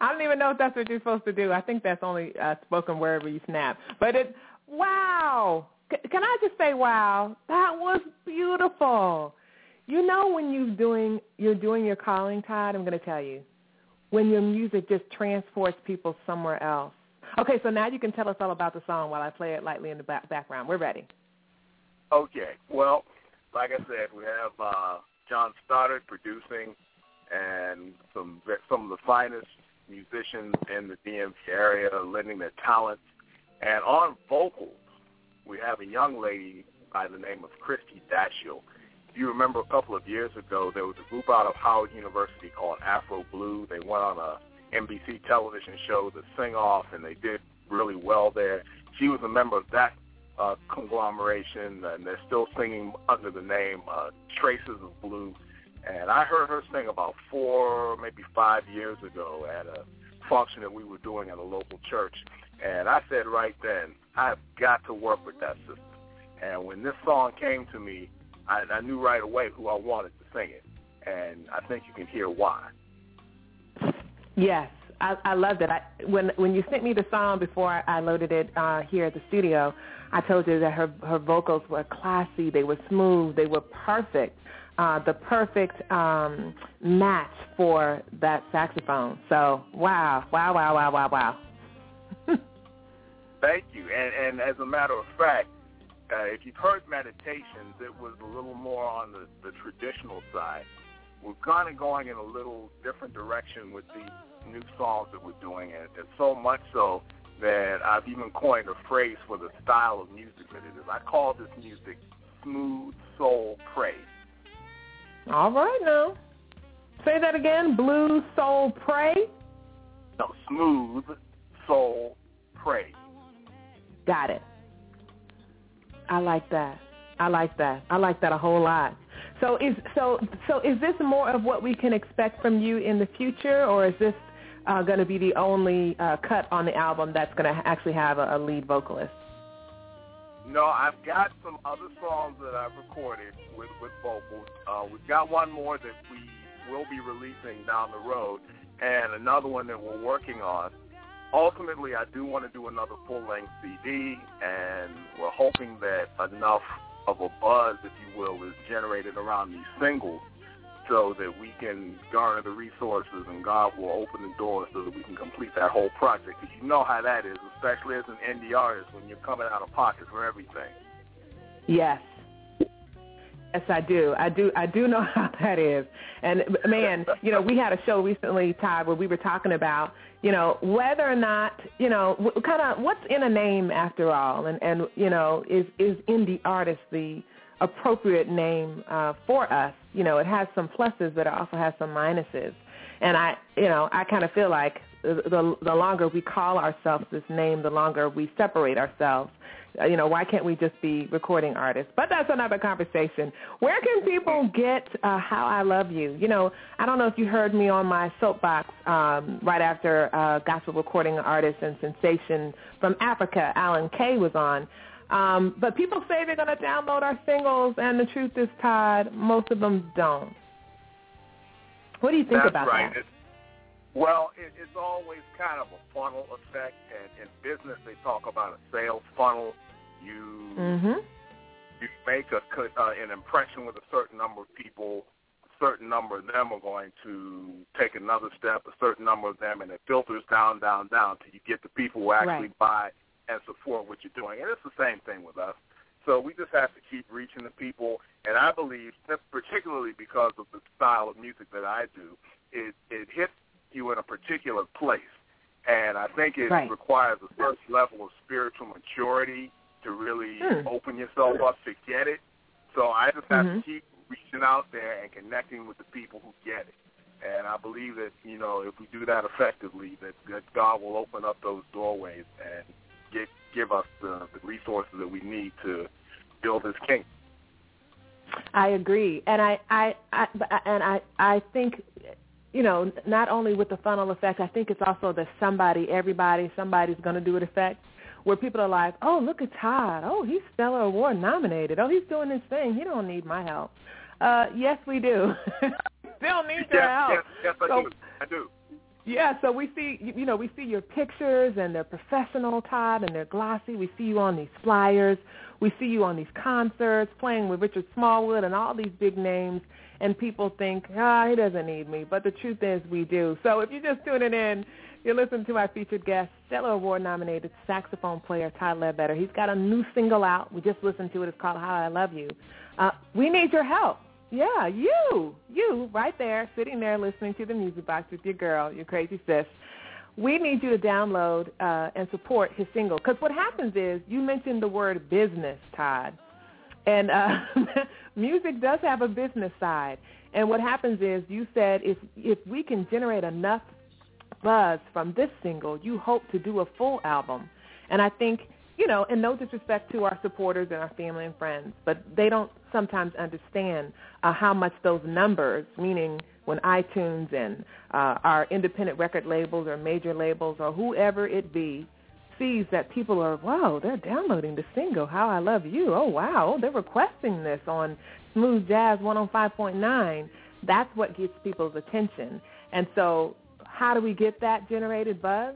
I don't even know if that's what you're supposed to do. I think that's only uh, spoken wherever you snap. But it, wow. C- can I just say, wow? That was beautiful. You know when you're doing you're doing your calling, Todd. I'm going to tell you when your music just transports people somewhere else. Okay, so now you can tell us all about the song while I play it lightly in the back- background. We're ready. Okay. Well, like I said, we have uh, John Stoddard producing, and some some of the finest musicians in the DMV area lending their talents. And on vocals, we have a young lady by the name of Christie Dashiell. If you remember a couple of years ago, there was a group out of Howard University called Afro Blue. They went on a NBC television show, The Sing Off, and they did really well there. She was a member of that uh, conglomeration, and they're still singing under the name uh, Traces of Blue. And I heard her sing about four, maybe five years ago at a function that we were doing at a local church. And I said right then, I've got to work with that sister. And when this song came to me, I, I knew right away who I wanted to sing it. And I think you can hear why. Yes, I, I loved it. I, when when you sent me the song before I loaded it uh, here at the studio, I told you that her her vocals were classy, they were smooth, they were perfect, uh, the perfect um, match for that saxophone. So wow, wow, wow, wow, wow, wow. Thank you. And, and as a matter of fact, uh, if you've heard Meditations, it was a little more on the, the traditional side. We're kind of going in a little different direction with these new songs that we're doing, and it's so much so that I've even coined a phrase for the style of music that it is. I call this music smooth soul praise. All right, now say that again. Blue soul pray. No, smooth soul praise. Got it. I like that. I like that. I like that a whole lot. So is so so is this more of what we can expect from you in the future, or is this uh, going to be the only uh, cut on the album that's going to actually have a, a lead vocalist? No, I've got some other songs that I've recorded with with vocals. Uh, we've got one more that we will be releasing down the road, and another one that we're working on. Ultimately, I do want to do another full-length CD, and we're hoping that enough of a buzz, if you will, is generated around these singles so that we can garner the resources and God will open the doors so that we can complete that whole project. Because you know how that is, especially as an indie artist when you're coming out of pocket for everything. Yes. Yes, I do. I do. I do know how that is. And man, you know, we had a show recently, Todd, where we were talking about, you know, whether or not, you know, kind of what's in a name after all, and and you know, is is indie artist the appropriate name uh, for us? You know, it has some pluses, but it also has some minuses. And I, you know, I kind of feel like the the longer we call ourselves this name, the longer we separate ourselves uh, you know, why can't we just be recording artists? But that's another conversation. Where can people get uh, How I Love You? You know, I don't know if you heard me on my soapbox um, right after uh, gospel recording artist and sensation from Africa, Allan K, was on. Um, but people say they're going to download our singles, and the truth is, Todd, most of them don't. What do you think That's about right. that? It's, well, it, it's always kind of a funnel effect, and in business they talk about a sales funnel. You Mm-hmm. you make a uh, an impression with a certain number of people. A certain number of them are going to take another step. A certain number of them, and it filters down, down, down till you get the people who actually Right. buy and support what you're doing. And it's the same thing with us. So we just have to keep reaching the people. And I believe, particularly because of the style of music that I do, it it hits you in a particular place. And I think it Right. requires a certain level of spiritual maturity to really Hmm. open yourself up to get it. So I just have Mhm. to keep reaching out there and connecting with the people who get it. And I believe that, you know, if we do that effectively, that, that God will open up those doorways and get give us the, the resources that we need to build this kingdom. I agree, and I, I, I, and I, I think, you know, not only with the funnel effect, I think it's also the somebody, everybody, somebody's going to do it effect, where people are like, oh, look at Todd, oh, he's Stellar Award nominated, oh, he's doing this thing, he don't need my help. Uh, yes, we do. Still need your yes, help. yes, yes, I So- do. I do. Yeah, so we see, you know, we see your pictures and they're professional, Todd, and they're glossy. We see you on these flyers. We see you on these concerts playing with Richard Smallwood and all these big names, and people think, ah, he doesn't need me. But the truth is we do. So if you're just tuning in, you're listening to our featured guest, Stellar Award-nominated saxophone player Todd Ledbetter. He's got a new single out. We just listened to it. It's called How I Love You. Uh, we need your help. Yeah, you, you, right there, sitting there listening to the music box with your girl, your crazy sis. We need you to download uh, and support his single. Because what happens is, you mentioned the word business, Todd. And uh, music does have a business side. And what happens is you said if if we can generate enough buzz from this single, you hope to do a full album. And I think, you know, and no disrespect to our supporters and our family and friends, but they don't sometimes understand uh, how much those numbers, meaning when iTunes and uh, our independent record labels or major labels or whoever it be sees that people are, wow, they're downloading the single, How I Love You. Oh, wow, they're requesting this on Smooth Jazz 105.9. That's what gets people's attention. And so how do we get that generated buzz?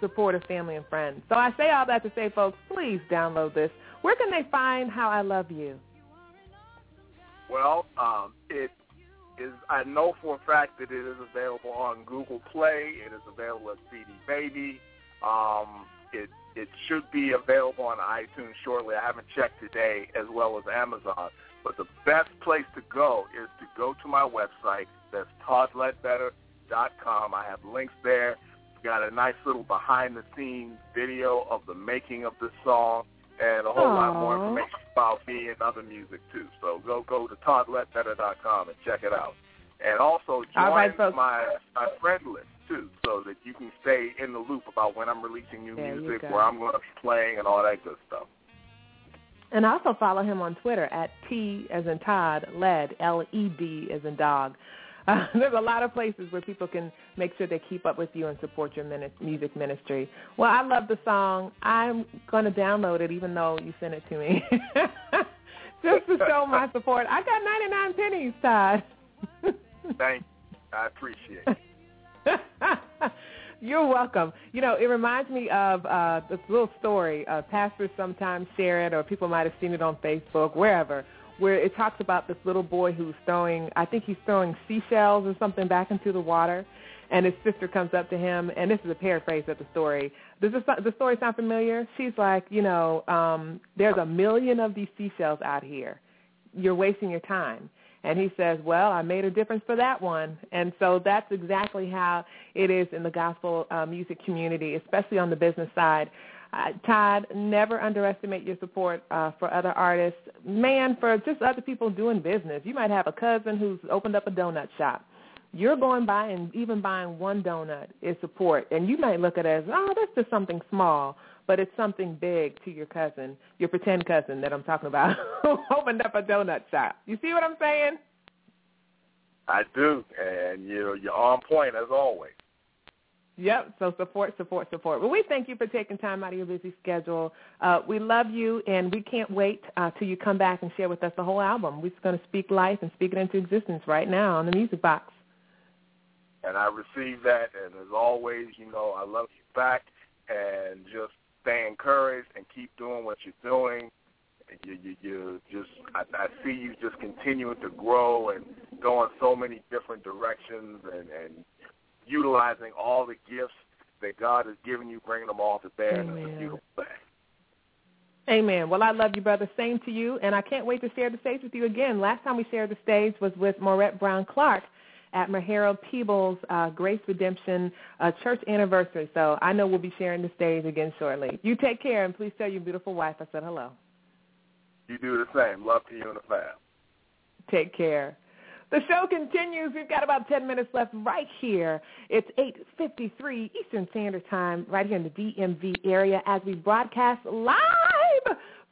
Support of family and friends. So I say all that to say, folks, please download this. Where can they find How I Love You? Well, um, it is. I know for a fact that it is available on Google Play. It is available at CD Baby. Um, it it should be available on iTunes shortly. I haven't checked today, as well as Amazon. But the best place to go is to go to my website. That's toddledbetter.com. I have links there. Got a nice little behind-the-scenes video of the making of this song and a whole lot more information about me and other music too. So go go to toddledbetter.com and check it out. And also join right, my my friend list too, so that you can stay in the loop about when I'm releasing new There music, where I'm going to be playing, and all that good stuff. And also follow him on Twitter at T as in Todd, Led, L-E-D as in dog. Uh, there's a lot of places where people can make sure they keep up with you and support your music ministry. Well, I love the song. I'm going to download it even though you sent it to me. Just to show my support. I got 99 pennies, Todd. Thank you. I appreciate it. You're welcome. You know, it reminds me of uh, this little story. Uh, pastors sometimes share it, or people might have seen it on Facebook, wherever, where it talks about this little boy who's throwing, I think he's throwing seashells or something back into the water, and his sister comes up to him, and this is a paraphrase of the story. Does this, the story sound familiar? She's like, you know, um, there's a million of these seashells out here. You're wasting your time. And he says, well, I made a difference for that one. And so that's exactly how it is in the gospel uh, music community, especially on the business side. Uh, Todd, never underestimate your support uh, for other artists. Man, for just other people doing business. You might have a cousin who's opened up a donut shop. You're going by and even buying one donut is support. And you might look at it as, oh, that's just something small but it's something big to your cousin, your pretend cousin that I'm talking about, who opened up a donut shop. You see what I'm saying? I do, and you're you're on point as always. Yep. So support, support, support. Well, we thank you for taking time out of your busy schedule. Uh, we love you, and we can't wait uh, till you come back and share with us the whole album. We're just going to speak life and speak it into existence right now on the Music Box. And I receive that, and as always, you know, I love you back, and just stay encouraged and keep doing what you're doing. You, you, you just, I, I see you just continuing to grow and go in so many different directions, and, and utilizing all the gifts that God has given you, bringing them all to bear, and it's a Amen. beautiful thing. Amen. Well, I love you, brother. Same to you, and I can't wait to share the stage with you again. Last time we shared the stage was with Maurette Brown Clark at Mahero Peebles uh, Grace Redemption uh, Church Anniversary. So I know we'll be sharing the stage again shortly. You take care, and please tell your beautiful wife I said hello. You do the same. Love to you and the fam. Take care. The show continues. We've got about 10 minutes left right here. It's 8.53 Eastern Standard Time right here in the DMV area as we broadcast live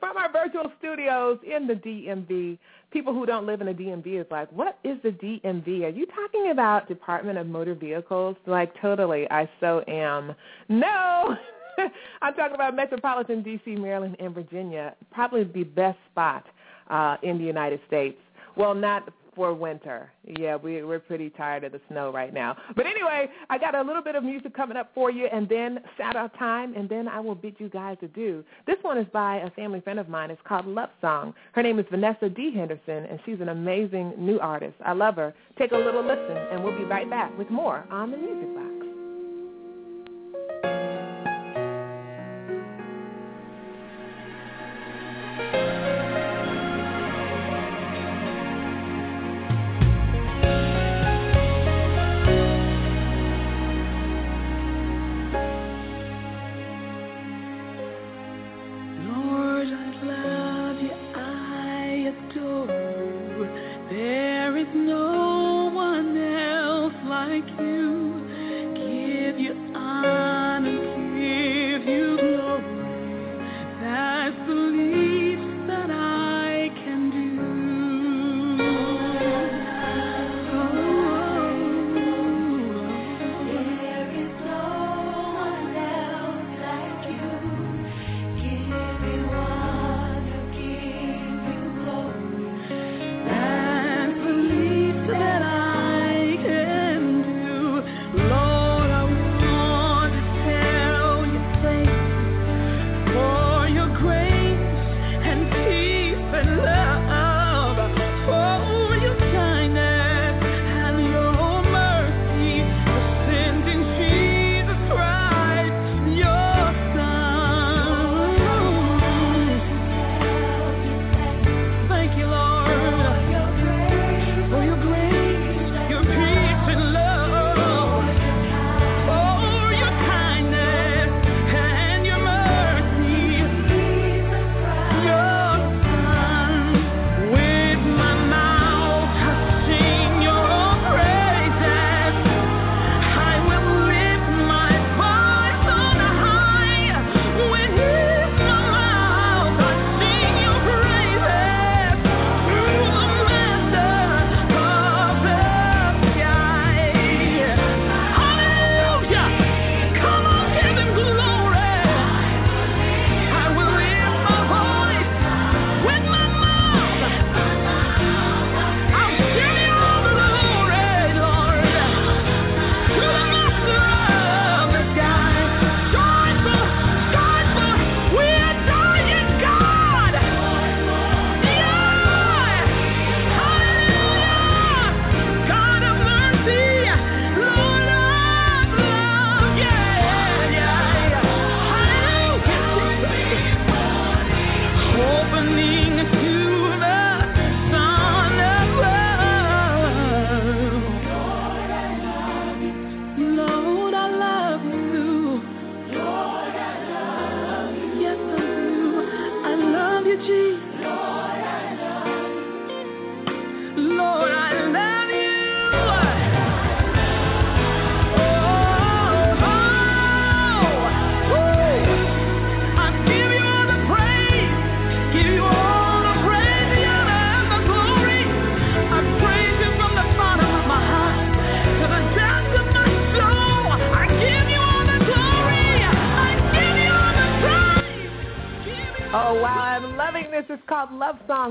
from our virtual studios in the DMV. People who don't live in the DMV is like, what is the DMV? Are you talking about Department of Motor Vehicles? Like, totally, I so am. No! I'm talking about metropolitan D.C., Maryland, and Virginia, probably the best spot uh, in the United States. Well, not for winter. Yeah, we, we're pretty tired of the snow right now. But anyway, I got a little bit of music coming up for you, and then shout-out time, and then I will bid you guys adieu. This one is by a family friend of mine. It's called Love Song. Her name is Vanessa D. Henderson, and she's an amazing new artist. I love her. Take a little listen, and we'll be right back with more on the Music Box.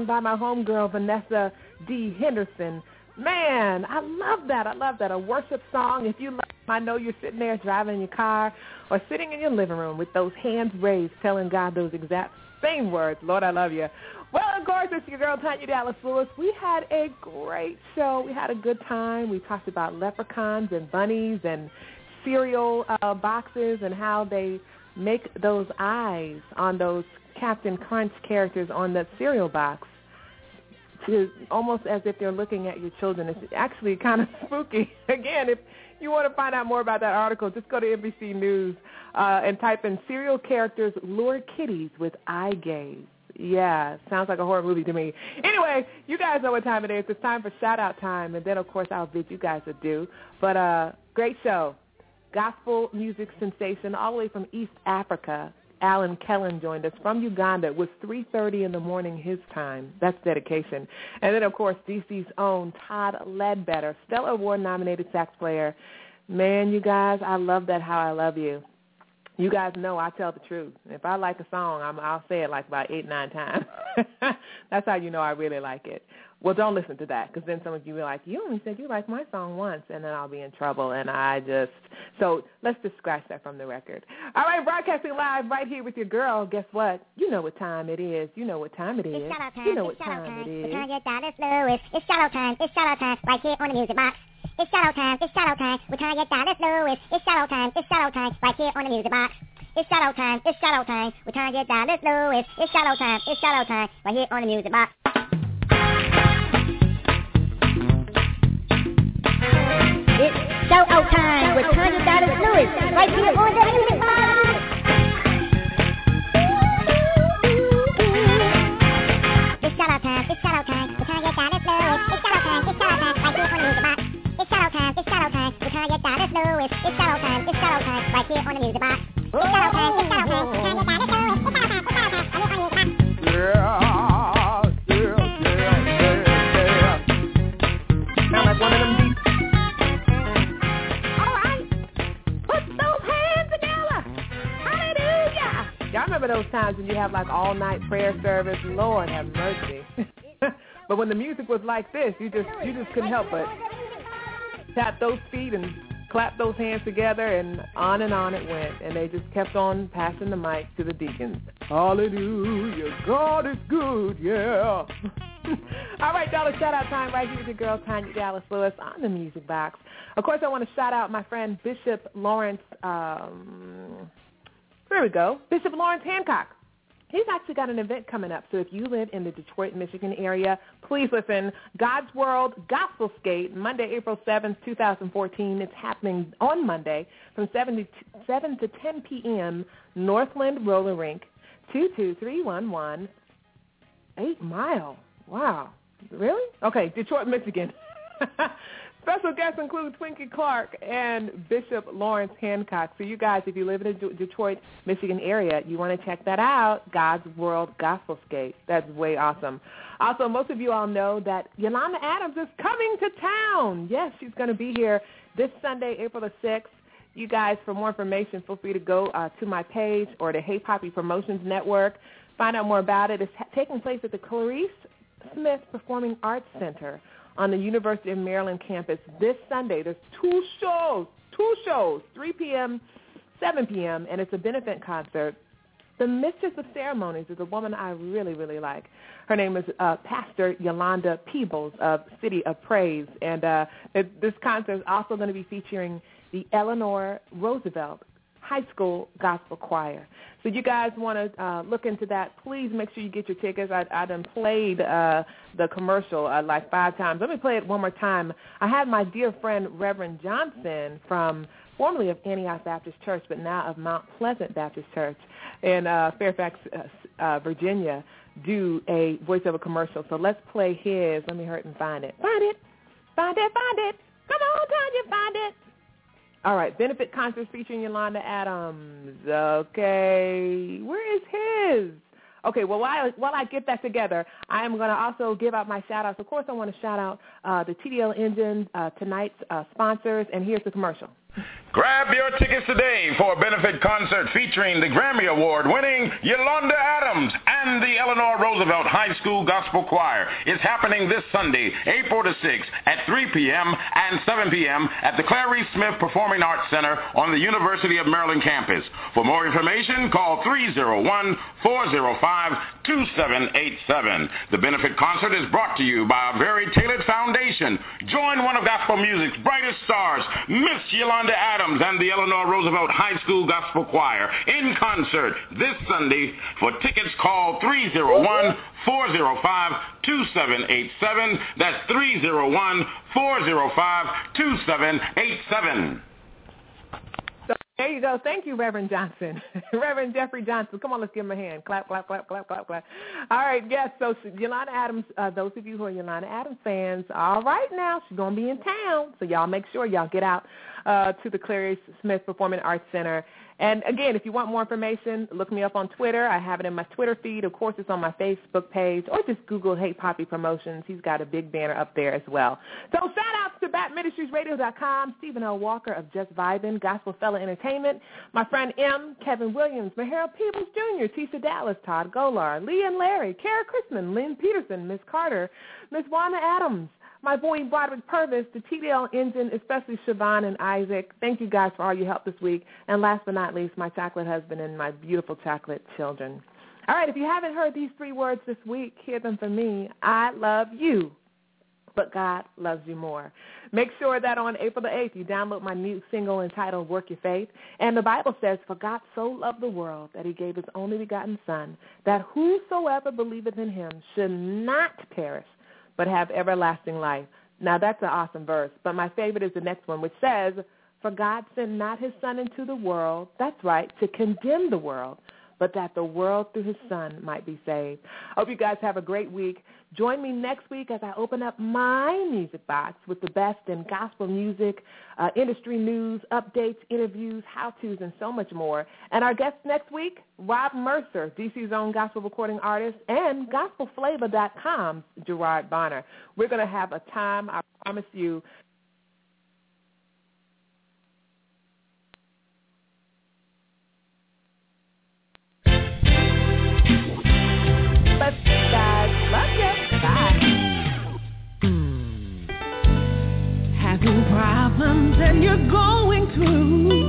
Song by my homegirl, Vanessa D. Henderson. Man, I love that. I love that. A worship song. If you love I know you're sitting there driving in your car or sitting in your living room with those hands raised telling God those exact same words. Lord, I love you. Well, of course, it's your girl, Tanya Dallas Lewis. We had a great show. We had a good time. We talked about leprechauns and bunnies and cereal uh, boxes and how they make those eyes on those Cap'n Crunch characters on the cereal box to almost as if they're looking at your children. It's actually kind of spooky. Again, if you want to find out more about that article, just go to NBC News uh, and type in cereal characters lure kitties with eye gaze. Yeah, sounds like a horror movie to me. Anyway, you guys know what time it is. It's time for shout out time, and then of course I'll bid you guys adieu. But uh, great show, gospel music sensation all the way from East Africa. Allan Kellan joined us from Uganda. It was 3.30 in the morning his time. That's dedication. And then, of course, DC's own Todd Ledbetter, Stellar Award-nominated sax player. Man, you guys, I love that How I Love You. You guys know I tell the truth. If I like a song, I'm, I'll say it like about eight, nine times. That's how you know I really like it. Well, don't listen to that because then some of you will be like, you only said you like my song once, and then I'll be in trouble. And I just, so let's just scratch that from the record. All right, broadcasting live right here with your girl. Guess what? You know what time it is. You know what time it is. It's time. You know it's what time time. it We're is. trying to get down this Lewis. It's shout-out time. It's shout-out time. Right here on the music box. It's shout-out time. It's shout-out time. We're trying to get down this Lewis. It's shout-out time. It's shout-out time. Right here on the music box. It's shout-out time. It's shout-out time. We're get down this Lewis. It's shout-out time. It's shout-out time. Right here on the music box. It's shout-out time with Tanya Dallas Lewis. Right here on the music box. It's shout-out time. It's shout-out time. Right here on the music box. It's shout-out time. It's shout-out time. It's time. Here on the music box. Sound like one of them. All right. Put those hands together. Hallelujah. Y'all remember those times when you have like all night prayer service? Lord have mercy. but when the music was like this, you just you just couldn't help but tap those feet and clap those hands together and on and on it went. And they just kept on passing the mic to the deacons. Hallelujah. God is good, yeah. All right, dollar shout out time right here with your girl Tanya Dallas Lewis on the music box. Of course, I want to shout out my friend Bishop Lawrence. Um, there we go, Bishop Lawrence Hancock. He's actually got an event coming up. So if you live in the Detroit, Michigan area, please listen. God's World Gospel Skate, Monday, April 7th, 2014. It's happening on Monday from 7 to, 7 to 10 p.m. Northland Roller Rink, 22311 8 Mile. Wow. Really? Okay, Detroit, Michigan. Special guests include Twinkie Clark and Bishop Lawrence Hancock. So you guys, if you live in the De- Detroit, Michigan area, you want to check that out, God's World Gospel Skate. That's way awesome. Also, most of you all know that Yolanda Adams is coming to town. Yes, she's going to be here this Sunday, April the 6th. You guys, for more information, feel free to go uh, to my page or the Hey Poppy Promotions Network. Find out more about it. It's ha- taking place at the Clarice Smith Performing Arts Center on the University of Maryland campus this Sunday. There's two shows, two shows, 3 p.m., 7 p.m., and it's a benefit concert. The Mistress of Ceremonies is a woman I really, really like. Her name is uh, Pastor Yolanda Peebles of City of Praise, and uh, it, this concert is also going to be featuring the Eleanor Roosevelt High School Gospel Choir. So you guys want to uh, look into that, please make sure you get your tickets. I, I done played uh, the commercial uh, like five times. Let me play it one more time. I had my dear friend Reverend Johnson from formerly of Antioch Baptist Church, but now of Mount Pleasant Baptist Church in uh, Fairfax, uh, uh, Virginia, do a voiceover commercial. So let's play his. Let me hurt and find it. Find it. Find it. Find it. Come on, Tanya, find it. All right, benefit concert featuring Yolanda Adams. Okay, where is his? Okay, well, while, while I get that together, I am going to also give out my shout-outs. Of course, I want to shout out uh, the TDL Engine, uh, tonight's uh, sponsors, and here's the commercial. Grab your tickets today for a benefit concert featuring the Grammy Award winning Yolanda Adams and the Eleanor Roosevelt High School Gospel Choir. It's happening this Sunday, April the 6th at 3 p.m. and 7 p.m. at the Clarice Smith Performing Arts Center on the University of Maryland campus. For more information, call 301-405-2787. The benefit concert is brought to you by a very tailored foundation. Join one of gospel music's brightest stars, Miss Yolanda Adams and the Eleanor Roosevelt High School Gospel Choir in concert this Sunday. For tickets, call 301-405-2787. That's 301-405-2787. There you go. Thank you, Reverend Johnson. Reverend Jeffrey Johnson. Come on, let's give him a hand. Clap, clap, clap, clap, clap, clap. All right, yes. So Yolanda Adams, uh, those of you who are Yolanda Adams fans, all right now, she's going to be in town. So y'all make sure y'all get out uh, to the Clarice Smith Performing Arts Center. And again, if you want more information, look me up on Twitter. I have it in my Twitter feed. Of course, it's on my Facebook page, or just Google Hey Poppy Promotions. He's got a big banner up there as well. So shout outs to BatMinistriesRadio.com, Stephen L. Walker of Just Vibin, Gospel Fella Entertainment, my friend M, Kevin Williams, Mahara Peebles Jr., Tisha Dallas, Todd Golar, Lee and Larry, Kara Chrisman, Lynn Peterson, Miss Carter, Miss Wanda Adams, my boy Broderick Purvis, the TDL engine, especially Siobhan and Isaac. Thank you guys for all your help this week. And last but not least, my chocolate husband and my beautiful chocolate children. All right, if you haven't heard these three words this week, hear them from me. I love you, but God loves you more. Make sure that on April the 8th, you download my new single entitled Work Your Faith. And the Bible says, For God so loved the world that he gave his only begotten Son, that whosoever believeth in him should not perish, but have everlasting life. Now that's an awesome verse, but my favorite is the next one, which says, For God sent not his Son into the world, that's right, to condemn the world, but that the world through his Son might be saved. I hope you guys have a great week. Join me next week as I open up my music box with the best in gospel music, uh, industry news, updates, interviews, how-tos, and so much more. And our guest next week, Rob Mercer, DC's own gospel recording artist, and GospelFlavor.com's Gerard Bonner. We're going to have a time, I promise you, love you. Having problems and you're going through.